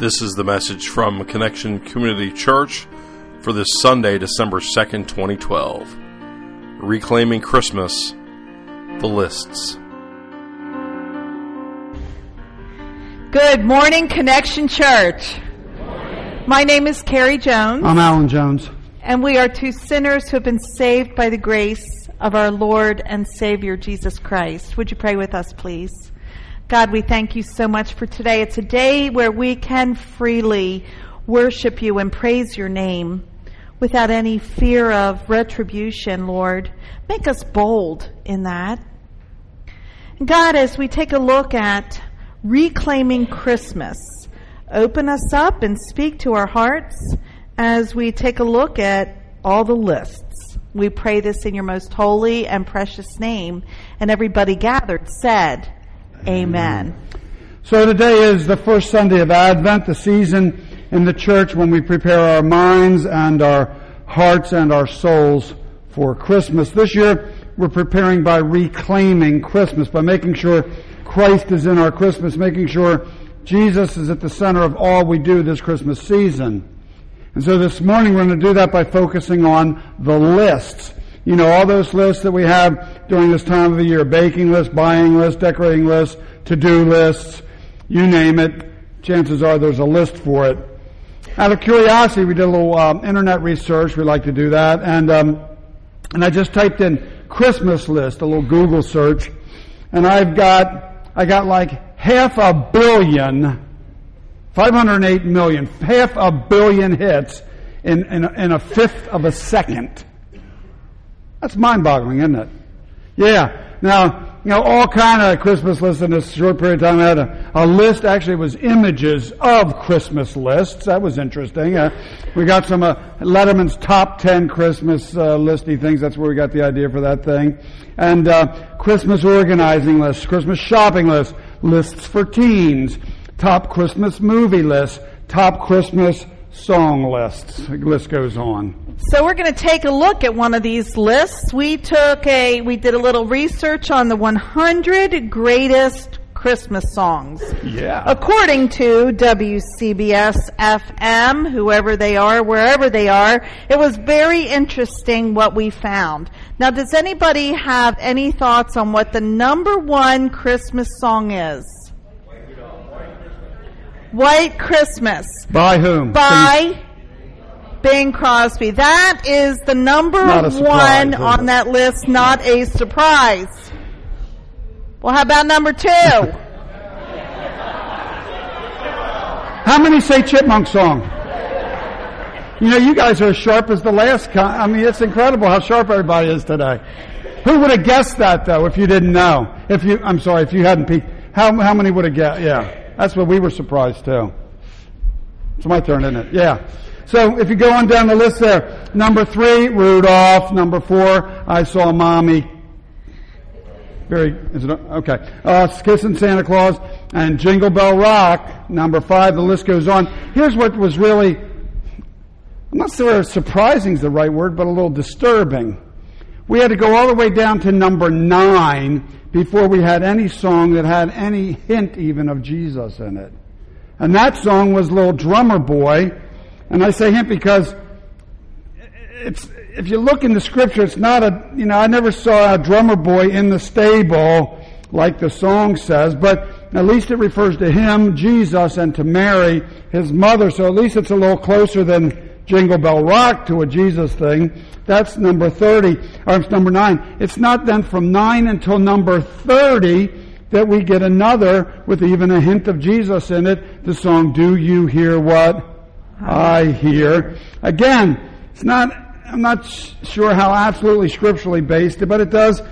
This is the message from Connection Community Church for this Sunday, December 2nd, 2012. Reclaiming Christmas, the lists. Good morning, Connection Church. My name is Carrie Jones, I'm Alan Jones. and we are two sinners who have been saved by the grace of our Lord and Savior Jesus Christ. Would you pray with us, please? God, we thank you so much for today. It's a day where we can freely worship you and praise your name without any fear of retribution, Lord. Make us bold in that. God, as we take a look at reclaiming Christmas, open us up and speak to our hearts as we take a look at all the lists. We pray this in your most holy and precious name. And everybody gathered said, Amen. So today is the first Sunday of Advent, the season in the church when we prepare our minds and our hearts and our souls for Christmas. This year we're preparing by reclaiming Christmas, by making sure Christ is in our Christmas, making sure Jesus is at the center of all we do this Christmas season. And so this morning we're going to do that by focusing on the lists. You know, all those lists that we have during this time of the year, baking lists, buying lists, decorating lists, to-do lists, you name it. Chances are there's a list for it. Out of curiosity, we did a little um, internet research. We like to do that. And, um, and I just typed in Christmas list, a little Google search. And I've got, I got like half a billion 508 million, half a billion hits in, in, in a fifth of a second. That's mind-boggling, isn't it? Yeah. Now, you know, all kind of Christmas lists in this short period of time. I had a, a list, actually it was images of Christmas lists. That was interesting. Uh, we got some uh, Letterman's top 10 Christmas uh, listy things. That's where we got the idea for that thing. And uh, Christmas organizing lists, Christmas shopping lists, lists for teens, top Christmas movie lists, top Christmas song lists. The list goes on. So we're going to take a look at one of these lists. We took a, we did a little research on the 100 greatest Christmas songs. Yeah. According to WCBS FM, whoever they are, wherever they are, it was very interesting what we found. Now, does anybody have any thoughts on what the number one Christmas song is? White Christmas By whom? by Bing Crosby. That is the number surprise, one on it? that list, not a surprise. Well, how about number two? How many say Chipmunk song? You know, you guys are as sharp as the last. Con- I mean, it's incredible how sharp everybody is today. Who would have guessed that though if you didn't know? If you, I'm sorry, if you hadn't peeked. How, how many would have guessed? Yeah. That's what we were surprised too. It's my turn, isn't it? Yeah. So if you go on down the list there, number three, Rudolph. Number four, I saw mommy. Very, is it, okay. Uh, Kissing Santa Claus and Jingle Bell Rock. Number five, the list goes on. Here's what was really, I'm not sure surprising is the right word, but a little disturbing. We had to go all the way down to number nine before we had any song that had any hint even of Jesus in it. And that song was Little Drummer Boy. And I say hint because it's, if you look in the scripture, it's not a, you know, I never saw a drummer boy in the stable like the song says, but at least it refers to him, Jesus, and to Mary, his mother, so at least it's a little closer than Jingle Bell Rock to a Jesus thing. That's number 30, or it's number 9. It's not then from 9 until number 30 that we get another with even a hint of Jesus in it, the song, Do You Hear What I Hear? Again, it's not, I'm not sure how absolutely scripturally based, it, but it does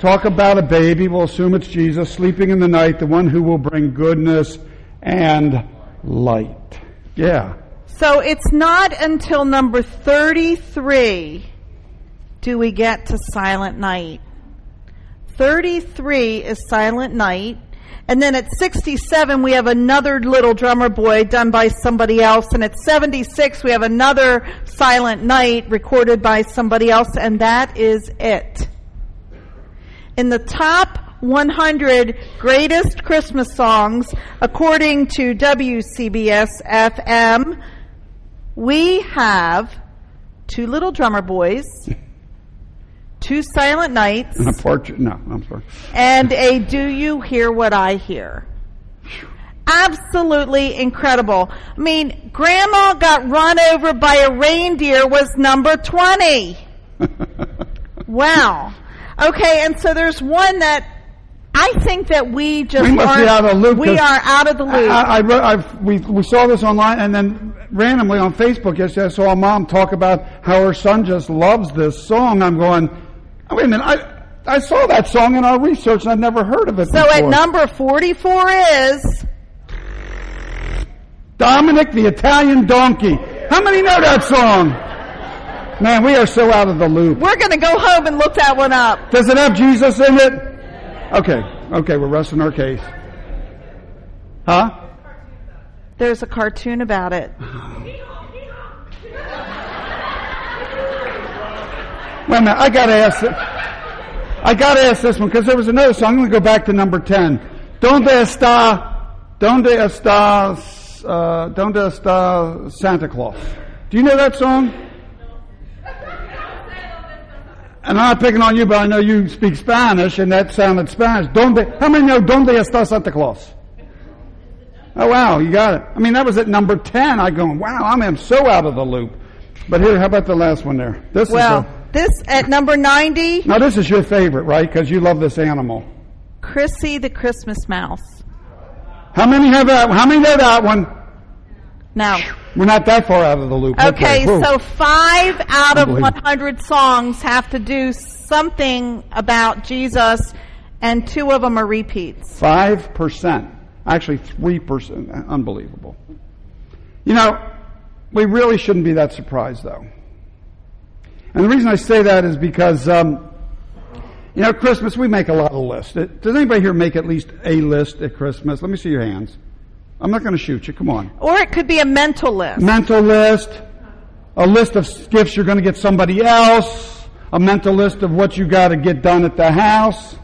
talk about a baby. We'll assume it's Jesus sleeping in the night, the one who will bring goodness and light. Yeah. So it's not until number 33 do we get to Silent Night. 33 is Silent Night. And then at 67, we have another little drummer boy done by somebody else. And at 76, we have another Silent Night recorded by somebody else. And that is it. In the top 100 greatest Christmas songs according to WCBS FM, we have two little drummer boys, two silent nights, And a portrait. No, I'm sorry. and a Do You Hear What I Hear? Absolutely incredible. I mean, Grandma got run over by a reindeer was number 20. Wow. Okay, and so there's one that I think that we just We must be out of the loop, We are out of the loop. I, I, I've, we, we saw this online, and then randomly on Facebook yesterday, I saw a mom talk about how her son just loves this song. I'm going, oh, wait a minute, I, I saw that song in our research, and I'd never heard of it so before. at number 44 is Dominic the Italian Donkey. How many know that song? Man, we are so out of the loop. we're going to go home and look that one up. Does it have Jesus in it? Okay, okay, we're resting our case. Huh? There's a cartoon about it. Wait a minute, I gotta ask. This. I gotta ask this one because there was another song. I'm gonna go back to number ten. Donde está? Donde está? Uh, donde está Santa Claus? Do you know that song? And I'm not picking on you, but I know you speak Spanish, and that sounded Spanish. Donde? How many know Donde está Santa Claus? Oh wow, you got it. I mean, that was at number ten. I go, wow, I am so out of the loop. But here, how about the last one there? This is Well, a, this at number 90, now this is your favorite, right? Because you love this animal. Chrissy the Christmas Mouse. How many have that? How many know that one? Now, We're not that far out of the loop. okay, Whoa. so five out of 100 songs have to do something about Jesus, and two of them are repeats. Five percent. Actually, three percent. Unbelievable. You know, we really shouldn't be that surprised, though. And the reason I say that is because, um, you know, Christmas we make a lot of lists. Does anybody here make at least a list at Christmas? Let me see your hands. I'm not going to shoot you. Come on. Or it could be a mental list. mental list, a list of gifts you're going to get somebody else, a mental list of what you got to get done at the house.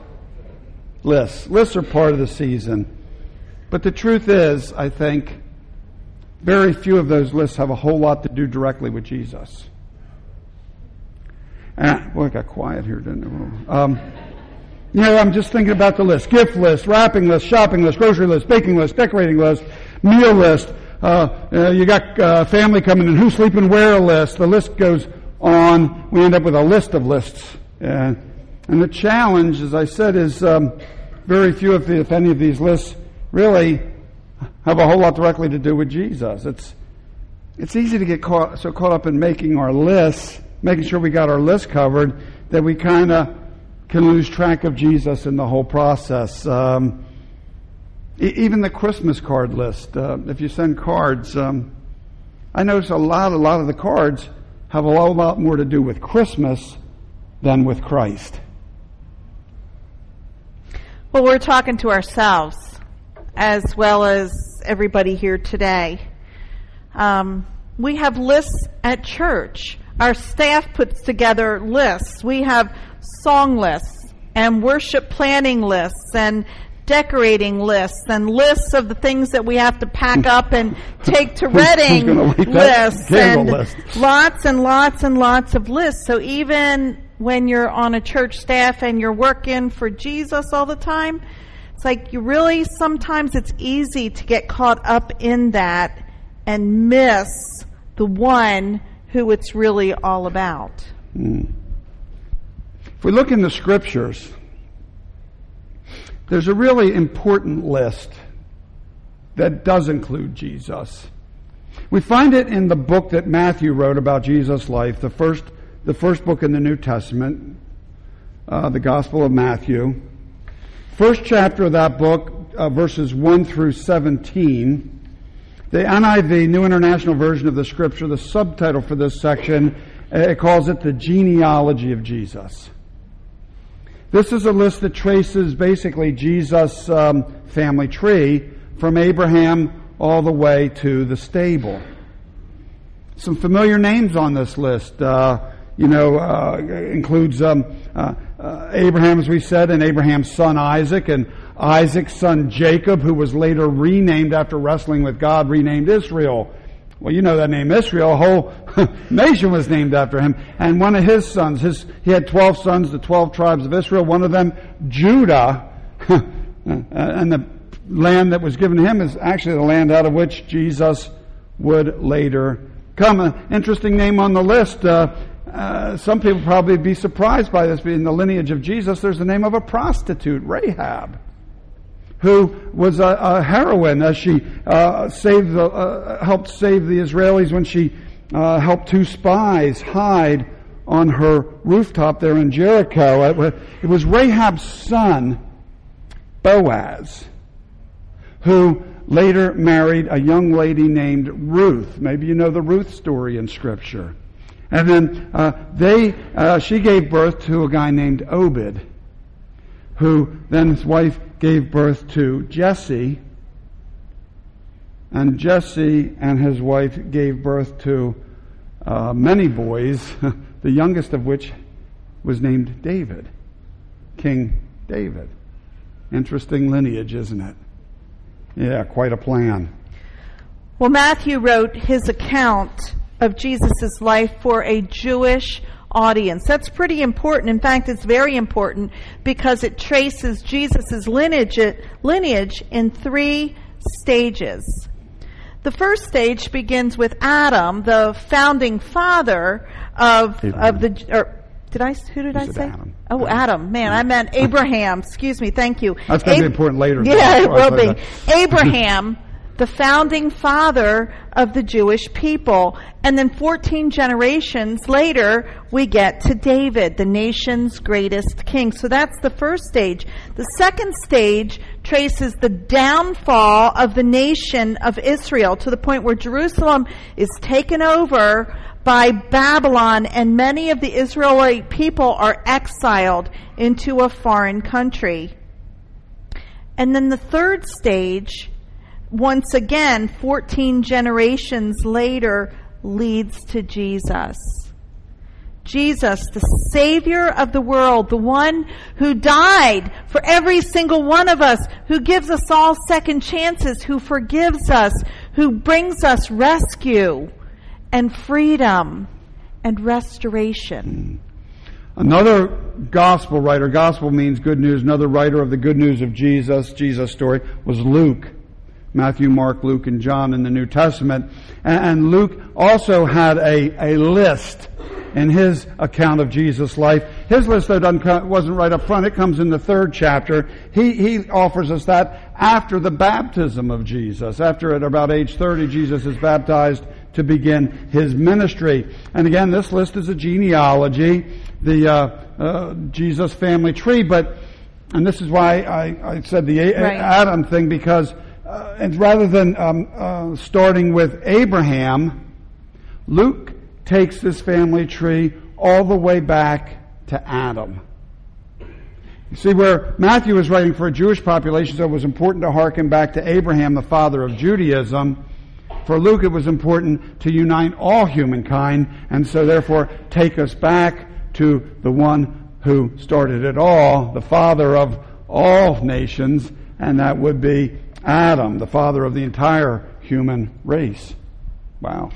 Lists. Lists are part of the season. But the truth is, I think, very few of those lists have a whole lot to do directly with Jesus. And, boy, it got quiet here, didn't it? Um, you know, I'm just thinking about the list. Gift list, wrapping list, shopping list, grocery list, baking list, decorating list, meal list. Uh, uh, you got uh, family coming in, who's sleeping where list. The list goes on. We end up with a list of lists. Uh, and the challenge, as I said, is um, very few, of the, if any of these lists, really have a whole lot directly to do with Jesus. It's it's easy to get caught, so caught up in making our lists, making sure we got our list covered, that we kind of can lose track of Jesus in the whole process. Um, e- even the Christmas card list. Uh, if you send cards, um, I notice a lot, a lot of the cards have a lot, lot more to do with Christmas than with Christ. Well, we're talking to ourselves as well as everybody here today. Um, we have lists at church. Our staff puts together lists. We have song lists and worship planning lists and decorating lists and lists of the things that we have to pack up and take to Reading gonna light that lists and list? lots and lots and lots of lists. So even when you're on a church staff and you're working for Jesus all the time, it's like you really sometimes it's easy to get caught up in that and miss the one who it's really all about. If we look in the scriptures, there's a really important list that does include Jesus. We find it in the book that Matthew wrote about Jesus' life, the first, the first book in the New Testament, uh, the Gospel of Matthew. First chapter of that book, uh, verses 1 through 17. The NIV, New International Version of the Scripture, the subtitle for this section, uh, it calls it the genealogy of Jesus. This is a list that traces basically Jesus' um, family tree from Abraham all the way to the stable. Some familiar names on this list, uh, you know, uh, includes um, uh, uh, Abraham, as we said, and Abraham's son Isaac, and Isaac's son Jacob, who was later renamed after wrestling with God, renamed Israel. Well, you know that name Israel. A whole nation was named after him. And one of his sons, his, he had 12 sons, the 12 tribes of Israel. One of them, Judah. and the land that was given to him is actually the land out of which Jesus would later come. An interesting name on the list. Uh, uh, some people probably be surprised by this, but in the lineage of Jesus, there's the name of a prostitute, Rahab who was a, a heroine as she uh, saved the, uh, helped save the Israelis when she uh, helped two spies hide on her rooftop there in Jericho. It was Rahab's son, Boaz, who later married a young lady named Ruth. Maybe you know the Ruth story in Scripture. And then uh, they, uh, she gave birth to a guy named Obed, who then his wife gave birth to Jesse, and Jesse and his wife gave birth to uh, many boys, the youngest of which was named David, King David. Interesting lineage, isn't it? Yeah, quite a plan. Well, Matthew wrote his account of Jesus' life for a Jewish audience. That's pretty important. In fact, it's very important because it traces Jesus' lineage, lineage in three stages. The first stage begins with Adam, the founding father of, of the, or, did I, who did I say? Adam. Oh, Adam. Man, I meant Abraham. Excuse me. Thank you. That's going to be important later. Yeah, it will be. Abraham the founding father of the Jewish people. And then 14 generations later, we get to David, the nation's greatest king. So that's the first stage. The second stage traces the downfall of the nation of Israel to the point where Jerusalem is taken over by Babylon and many of the Israelite people are exiled into a foreign country. And then the third stage once again, 14 generations later, leads to Jesus. Jesus, the Savior of the world, the one who died for every single one of us, who gives us all second chances, who forgives us, who brings us rescue and freedom and restoration. Another gospel writer, gospel means good news, another writer of the good news of Jesus, Jesus' story, was Luke. Matthew, Mark, Luke, and John in the New Testament. And Luke also had a, a list in his account of Jesus' life. His list, though, wasn't right up front. It comes in the third chapter. He, he offers us that after the baptism of Jesus. After at about age 30, Jesus is baptized to begin his ministry. And again, this list is a genealogy, the uh, uh, Jesus family tree. But, and this is why I, I said the a- right. Adam thing, because uh, and rather than um, uh, starting with Abraham, Luke takes this family tree all the way back to Adam. You see, where Matthew was writing for a Jewish population, so it was important to harken back to Abraham, the father of Judaism. For Luke, it was important to unite all humankind, and so therefore take us back to the one who started it all, the father of all nations, and that would be Adam, the father of the entire human race. Wow.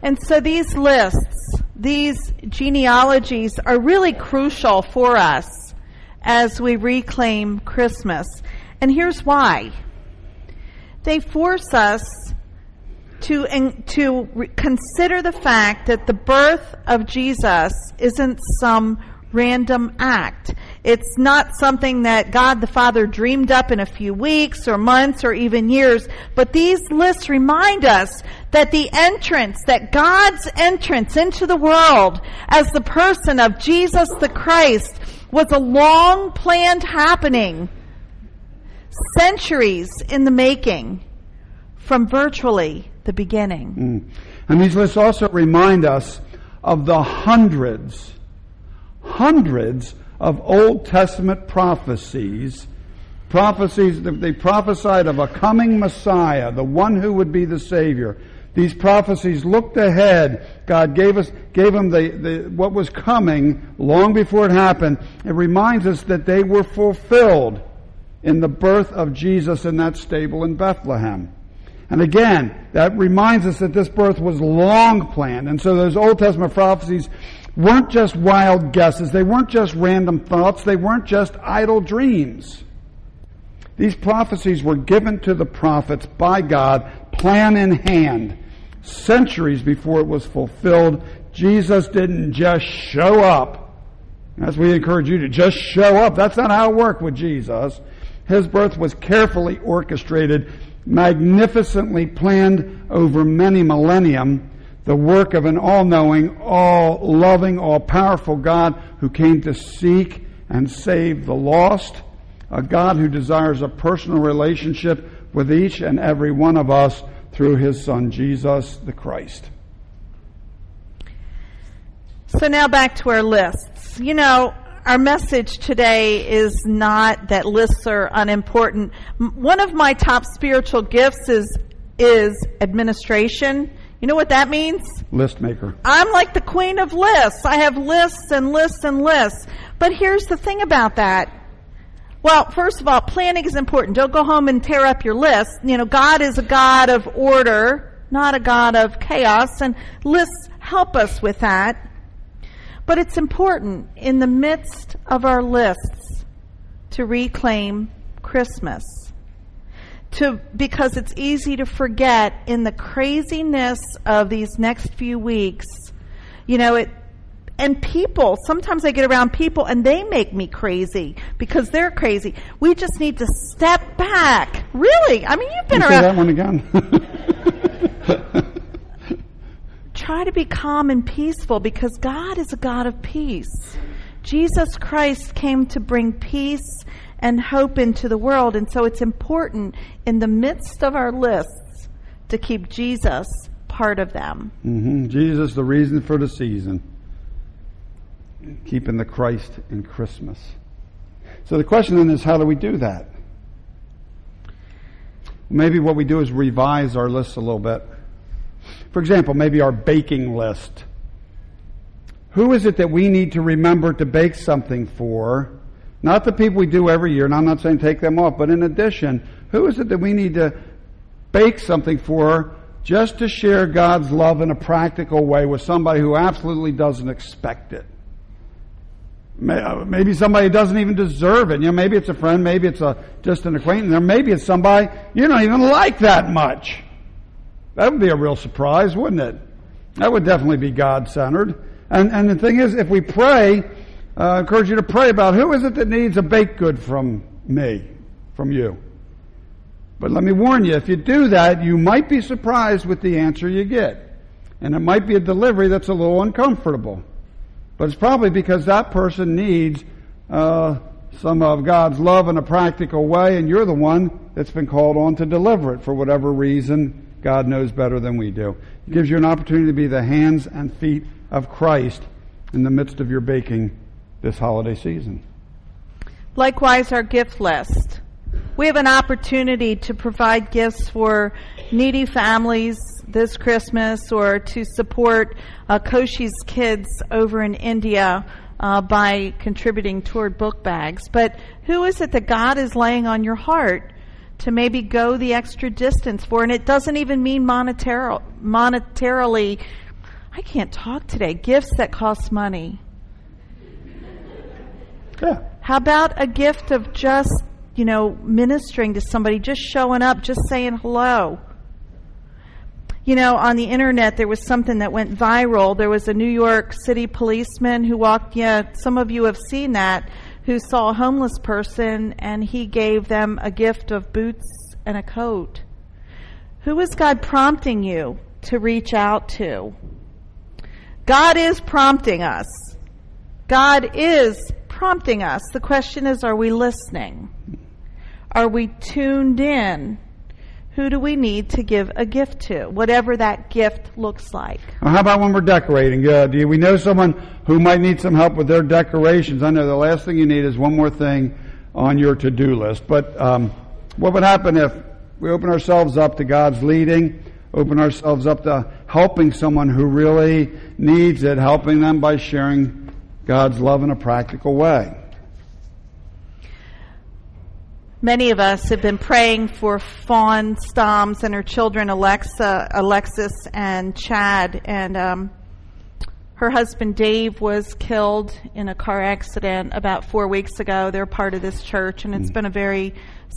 And so these lists, these genealogies are really crucial for us as we reclaim Christmas. And here's why. They force us to, to consider the fact that the birth of Jesus isn't some random act. It's not something that God the Father dreamed up in a few weeks or months or even years, but these lists remind us that the entrance, that God's entrance into the world as the person of Jesus the Christ was a long planned happening, centuries in the making, from virtually the beginning. Mm. And these lists also remind us of the hundreds hundreds of Old Testament prophecies. Prophecies, they prophesied of a coming Messiah, the one who would be the Savior. These prophecies looked ahead. God gave us, gave them the, the, what was coming long before it happened. It reminds us that they were fulfilled in the birth of Jesus in that stable in Bethlehem. And again, that reminds us that this birth was long planned. And so those Old Testament prophecies weren't just wild guesses. They weren't just random thoughts. They weren't just idle dreams. These prophecies were given to the prophets by God, plan in hand, centuries before it was fulfilled. Jesus didn't just show up. As we encourage you to just show up. That's not how it worked with Jesus. His birth was carefully orchestrated, magnificently planned over many millennium, the work of an all-knowing, all-loving, all-powerful God who came to seek and save the lost a God who desires a personal relationship with each and every one of us through his Son, Jesus the Christ. So now back to our lists. You know, our message today is not that lists are unimportant. One of my top spiritual gifts is is administration. You know what that means? List maker. I'm like the queen of lists. I have lists and lists and lists. But here's the thing about that. Well, first of all, planning is important. Don't go home and tear up your list. You know, God is a God of order, not a God of chaos, and lists help us with that. But it's important in the midst of our lists to reclaim Christmas. To, because it's easy to forget in the craziness of these next few weeks. You know, it, and people, sometimes I get around people and they make me crazy because they're crazy. We just need to step back. Really? I mean, you've been you around. that one again. Try to be calm and peaceful because God is a God of peace. Jesus Christ came to bring peace and hope into the world. And so it's important in the midst of our lists to keep Jesus part of them. Mm-hmm. Jesus, the reason for the season keeping the Christ in Christmas. So the question then is how do we do that? Maybe what we do is revise our list a little bit. For example, maybe our baking list. Who is it that we need to remember to bake something for? Not the people we do every year, and I'm not saying take them off, but in addition, who is it that we need to bake something for just to share God's love in a practical way with somebody who absolutely doesn't expect it? Uh, maybe somebody doesn't even deserve it. You know, maybe it's a friend, maybe it's a just an acquaintance, or maybe it's somebody you don't even like that much. That would be a real surprise, wouldn't it? That would definitely be God centered. And and the thing is, if we pray, uh, I encourage you to pray about who is it that needs a baked good from me, from you. But let me warn you, if you do that, you might be surprised with the answer you get. And it might be a delivery that's a little uncomfortable. But it's probably because that person needs uh, some of God's love in a practical way, and you're the one that's been called on to deliver it for whatever reason. God knows better than we do. It gives you an opportunity to be the hands and feet of Christ in the midst of your baking this holiday season. Likewise, our gift list. We have an opportunity to provide gifts for needy families this Christmas or to support uh, Koshi's kids over in India uh, by contributing toward book bags. But who is it that God is laying on your heart to maybe go the extra distance for? And it doesn't even mean monetar- monetarily. I can't talk today. Gifts that cost money. Yeah. How about a gift of just, you know, ministering to somebody, just showing up, just saying hello? You know, on the internet, there was something that went viral. There was a New York City policeman who walked, yeah, some of you have seen that, who saw a homeless person and he gave them a gift of boots and a coat. Who is God prompting you to reach out to? God is prompting us. God is prompting us. The question is, are we listening? Are we tuned in? who do we need to give a gift to, whatever that gift looks like? How about when we're decorating? Uh, do we know someone who might need some help with their decorations? I know the last thing you need is one more thing on your to-do list. But um, what would happen if we open ourselves up to God's leading? open ourselves up to helping someone who really needs it, helping them by sharing God's love in a practical way. Many of us have been praying for Fawn Stoms and her children, Alexa, Alexis, and Chad. And um, her husband Dave was killed in a car accident about four weeks ago. They're part of this church, and it's mm. been a very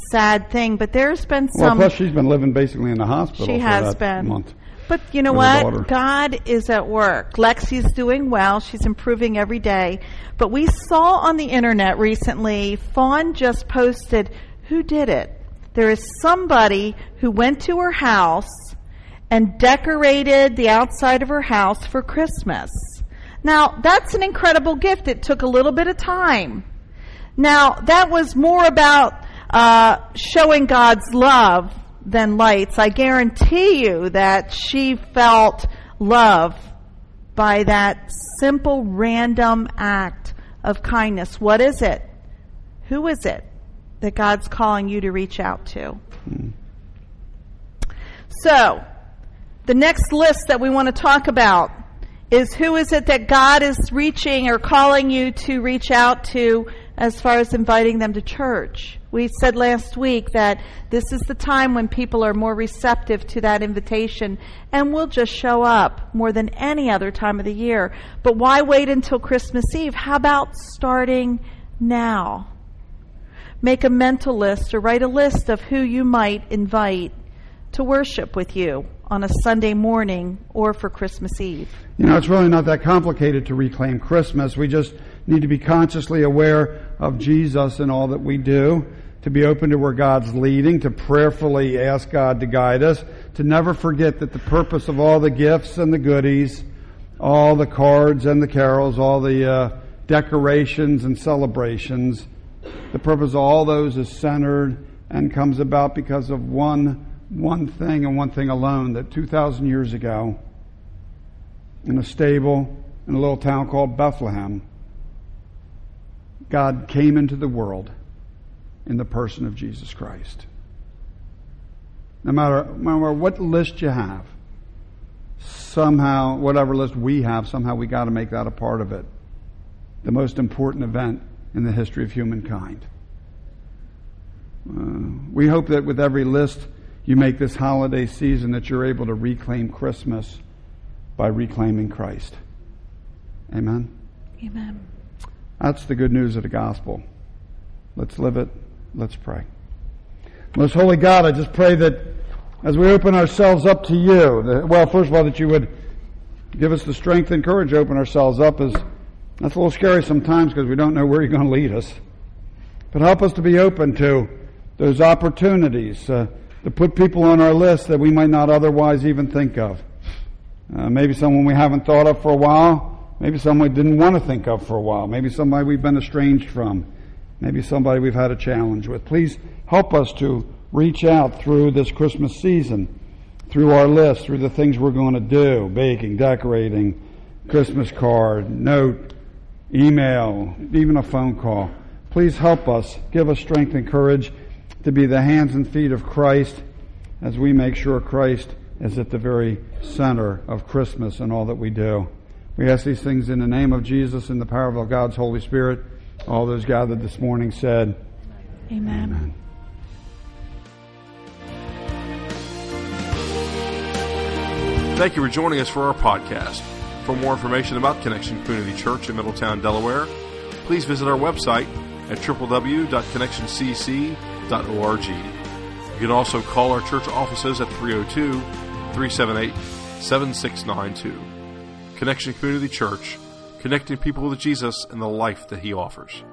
sad thing. But there's been some. Well, plus she's been living basically in the hospital. She has been. Month. But you know what? God is at work. Lexi's doing well. She's improving every day. But we saw on the internet recently, Fawn just posted who did it. There is somebody who went to her house and decorated the outside of her house for Christmas. Now, that's an incredible gift. It took a little bit of time. Now, that was more about uh, showing God's love than lights. I guarantee you that she felt love by that simple random act of kindness. What is it? Who is it that God's calling you to reach out to? Hmm. So, the next list that we want to talk about is who is it that God is reaching or calling you to reach out to as far as inviting them to church? We said last week that this is the time when people are more receptive to that invitation and will just show up more than any other time of the year. But why wait until Christmas Eve? How about starting now? Make a mental list or write a list of who you might invite to worship with you on a Sunday morning or for Christmas Eve. You know, it's really not that complicated to reclaim Christmas. We just need to be consciously aware of Jesus in all that we do, to be open to where God's leading, to prayerfully ask God to guide us, to never forget that the purpose of all the gifts and the goodies, all the cards and the carols, all the uh, decorations and celebrations, the purpose of all those is centered and comes about because of one one thing and one thing alone that 2,000 years ago, in a stable in a little town called Bethlehem, God came into the world in the person of Jesus Christ. No matter, no matter what list you have, somehow, whatever list we have, somehow we got to make that a part of it. The most important event in the history of humankind. Uh, we hope that with every list you make this holiday season that you're able to reclaim Christmas by reclaiming Christ. Amen. Amen. That's the good news of the gospel. Let's live it. Let's pray. Most holy God, I just pray that as we open ourselves up to you, that, well, first of all, that you would give us the strength and courage to open ourselves up. As that's a little scary sometimes because we don't know where you're going to lead us. But help us to be open to those opportunities. Uh, to put people on our list that we might not otherwise even think of. Uh, maybe someone we haven't thought of for a while. Maybe someone we didn't want to think of for a while. Maybe somebody we've been estranged from. Maybe somebody we've had a challenge with. Please help us to reach out through this Christmas season, through our list, through the things we're going to do baking, decorating, Christmas card, note, email, even a phone call. Please help us. Give us strength and courage to be the hands and feet of Christ as we make sure Christ is at the very center of Christmas and all that we do. We ask these things in the name of Jesus and the power of God's Holy Spirit. All those gathered this morning said, Amen. Amen. Thank you for joining us for our podcast. For more information about Connection Community Church in Middletown, Delaware, please visit our website at www.connectioncc.org. You can also call our church offices at 302 378 7692. Connection Community Church, connecting people with Jesus and the life that He offers.